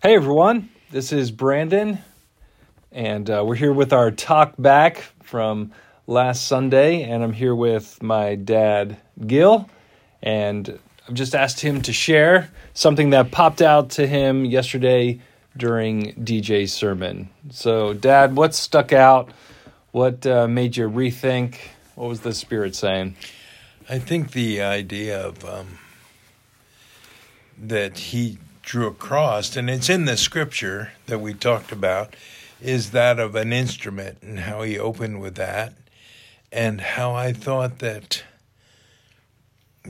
Hey everyone, this is Brandon, and uh, we're here with our talk back from last Sunday, and I'm here with my dad, Gil, and I've just asked him to share something that popped out to him yesterday during DJ's sermon. So, Dad, what stuck out? What uh, made you rethink? What was the Spirit saying? I think the idea of um, that he drew across, and it's in the scripture that we talked about, is that of an instrument and how he opened with that, and how I thought that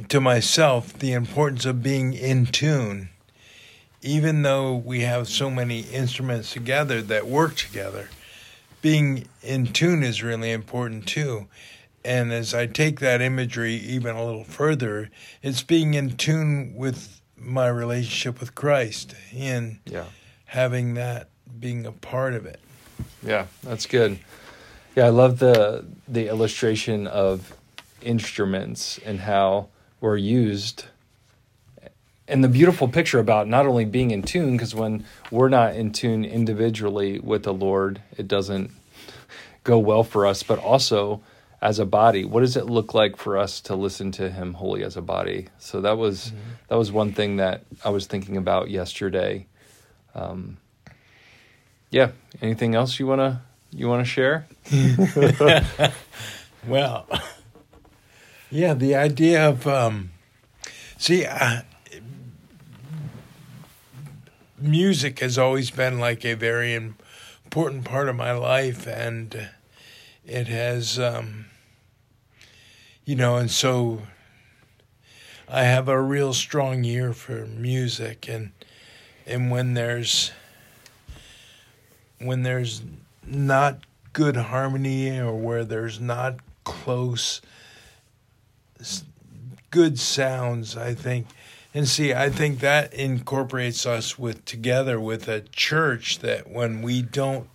to myself the importance of being in tune, even though we have so many instruments together that work together. Being in tune is really important too. And as I take that imagery even a little further, it's being in tune with my relationship with Christ in Yeah. having that being a part of it. Yeah, that's good. Yeah, I love the the illustration of instruments and how we're used and the beautiful picture about not only being in tune because when we're not in tune individually with the Lord, it doesn't go well for us, but also as a body, what does it look like for us to listen to him wholly as a body? So that was that was one thing that I was thinking about yesterday. Um, yeah. Anything else you wanna you wanna share? Well, yeah, the idea of um, see, uh, music has always been like a very important part of my life, and it has, um, you know, and so I have a real strong ear for music, and and when there's when there's not good harmony or where there's not close good sounds i think and see i think that incorporates us with together with a church that when we don't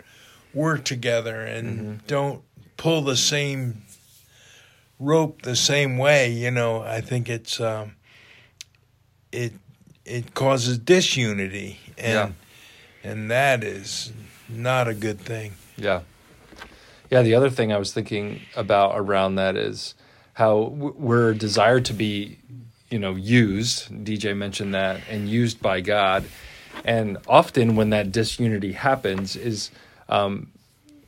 work together and don't pull the same rope the same way you know i think it's um it it causes disunity and and that is not a good thing Yeah. Yeah, the other thing I was thinking about around that is how we're desired to be, you know, used. DJ mentioned that and used by God. And often when that disunity happens is um,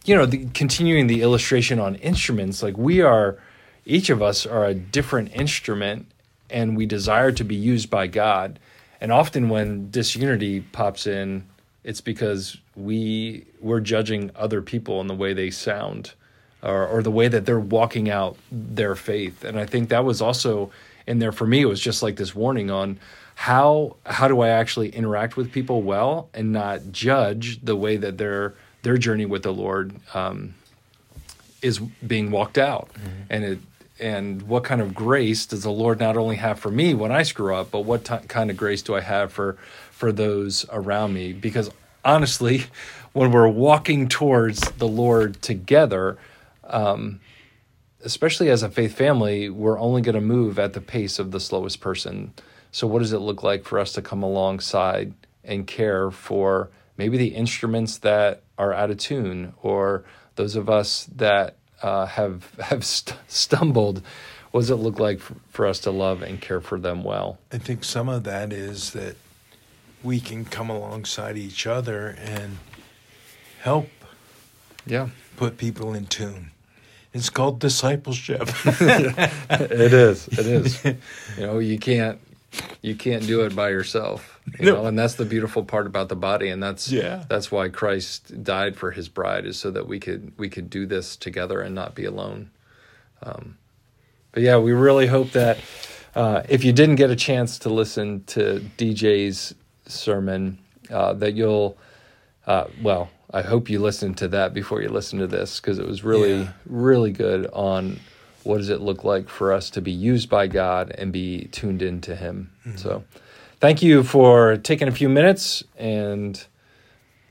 you know, the, continuing the illustration on instruments, like we are, each of us are a different instrument and we desire to be used by God. And often when disunity pops in, it's because we we're judging other people in the way they sound or, or the way that they're walking out their faith. And I think that was also in there for me. It was just like this warning on how how do I actually interact with people well and not judge the way that their their journey with the Lord um, is being walked out, and it and what kind of grace does the Lord not only have for me when I screw up, but what ti kind of grace do I have for for those around me? Because honestly, when we're walking towards the Lord together, um, especially as a faith family, we're only going to move at the pace of the slowest person. So, what does it look like for us to come alongside and care for maybe the instruments that are out of tune, or those of us that uh, have have st- stumbled? What does it look like for, for us to love and care for them well? I think some of that is that we can come alongside each other and help Yeah, put people in tune. It's called discipleship. it is. It is. you know, you can't you can't do it by yourself. You No. know, and that's the beautiful part about the body, and that's Yeah. that's why Christ died for His bride, is so that we could we could do this together and not be alone. Um, but yeah, we really hope that uh, if you didn't get a chance to listen to DJ's sermon, uh, that you'll uh, well, I hope you listened to that before you listen to this because it was really, Yeah. really good on what does it look like for us to be used by God and be tuned into Him. Mm-hmm. So, thank you for taking a few minutes and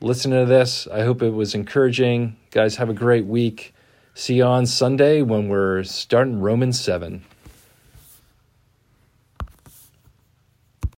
listening to this. I hope it was encouraging. Guys, have a great week. See you on Sunday when we're starting Romans 7.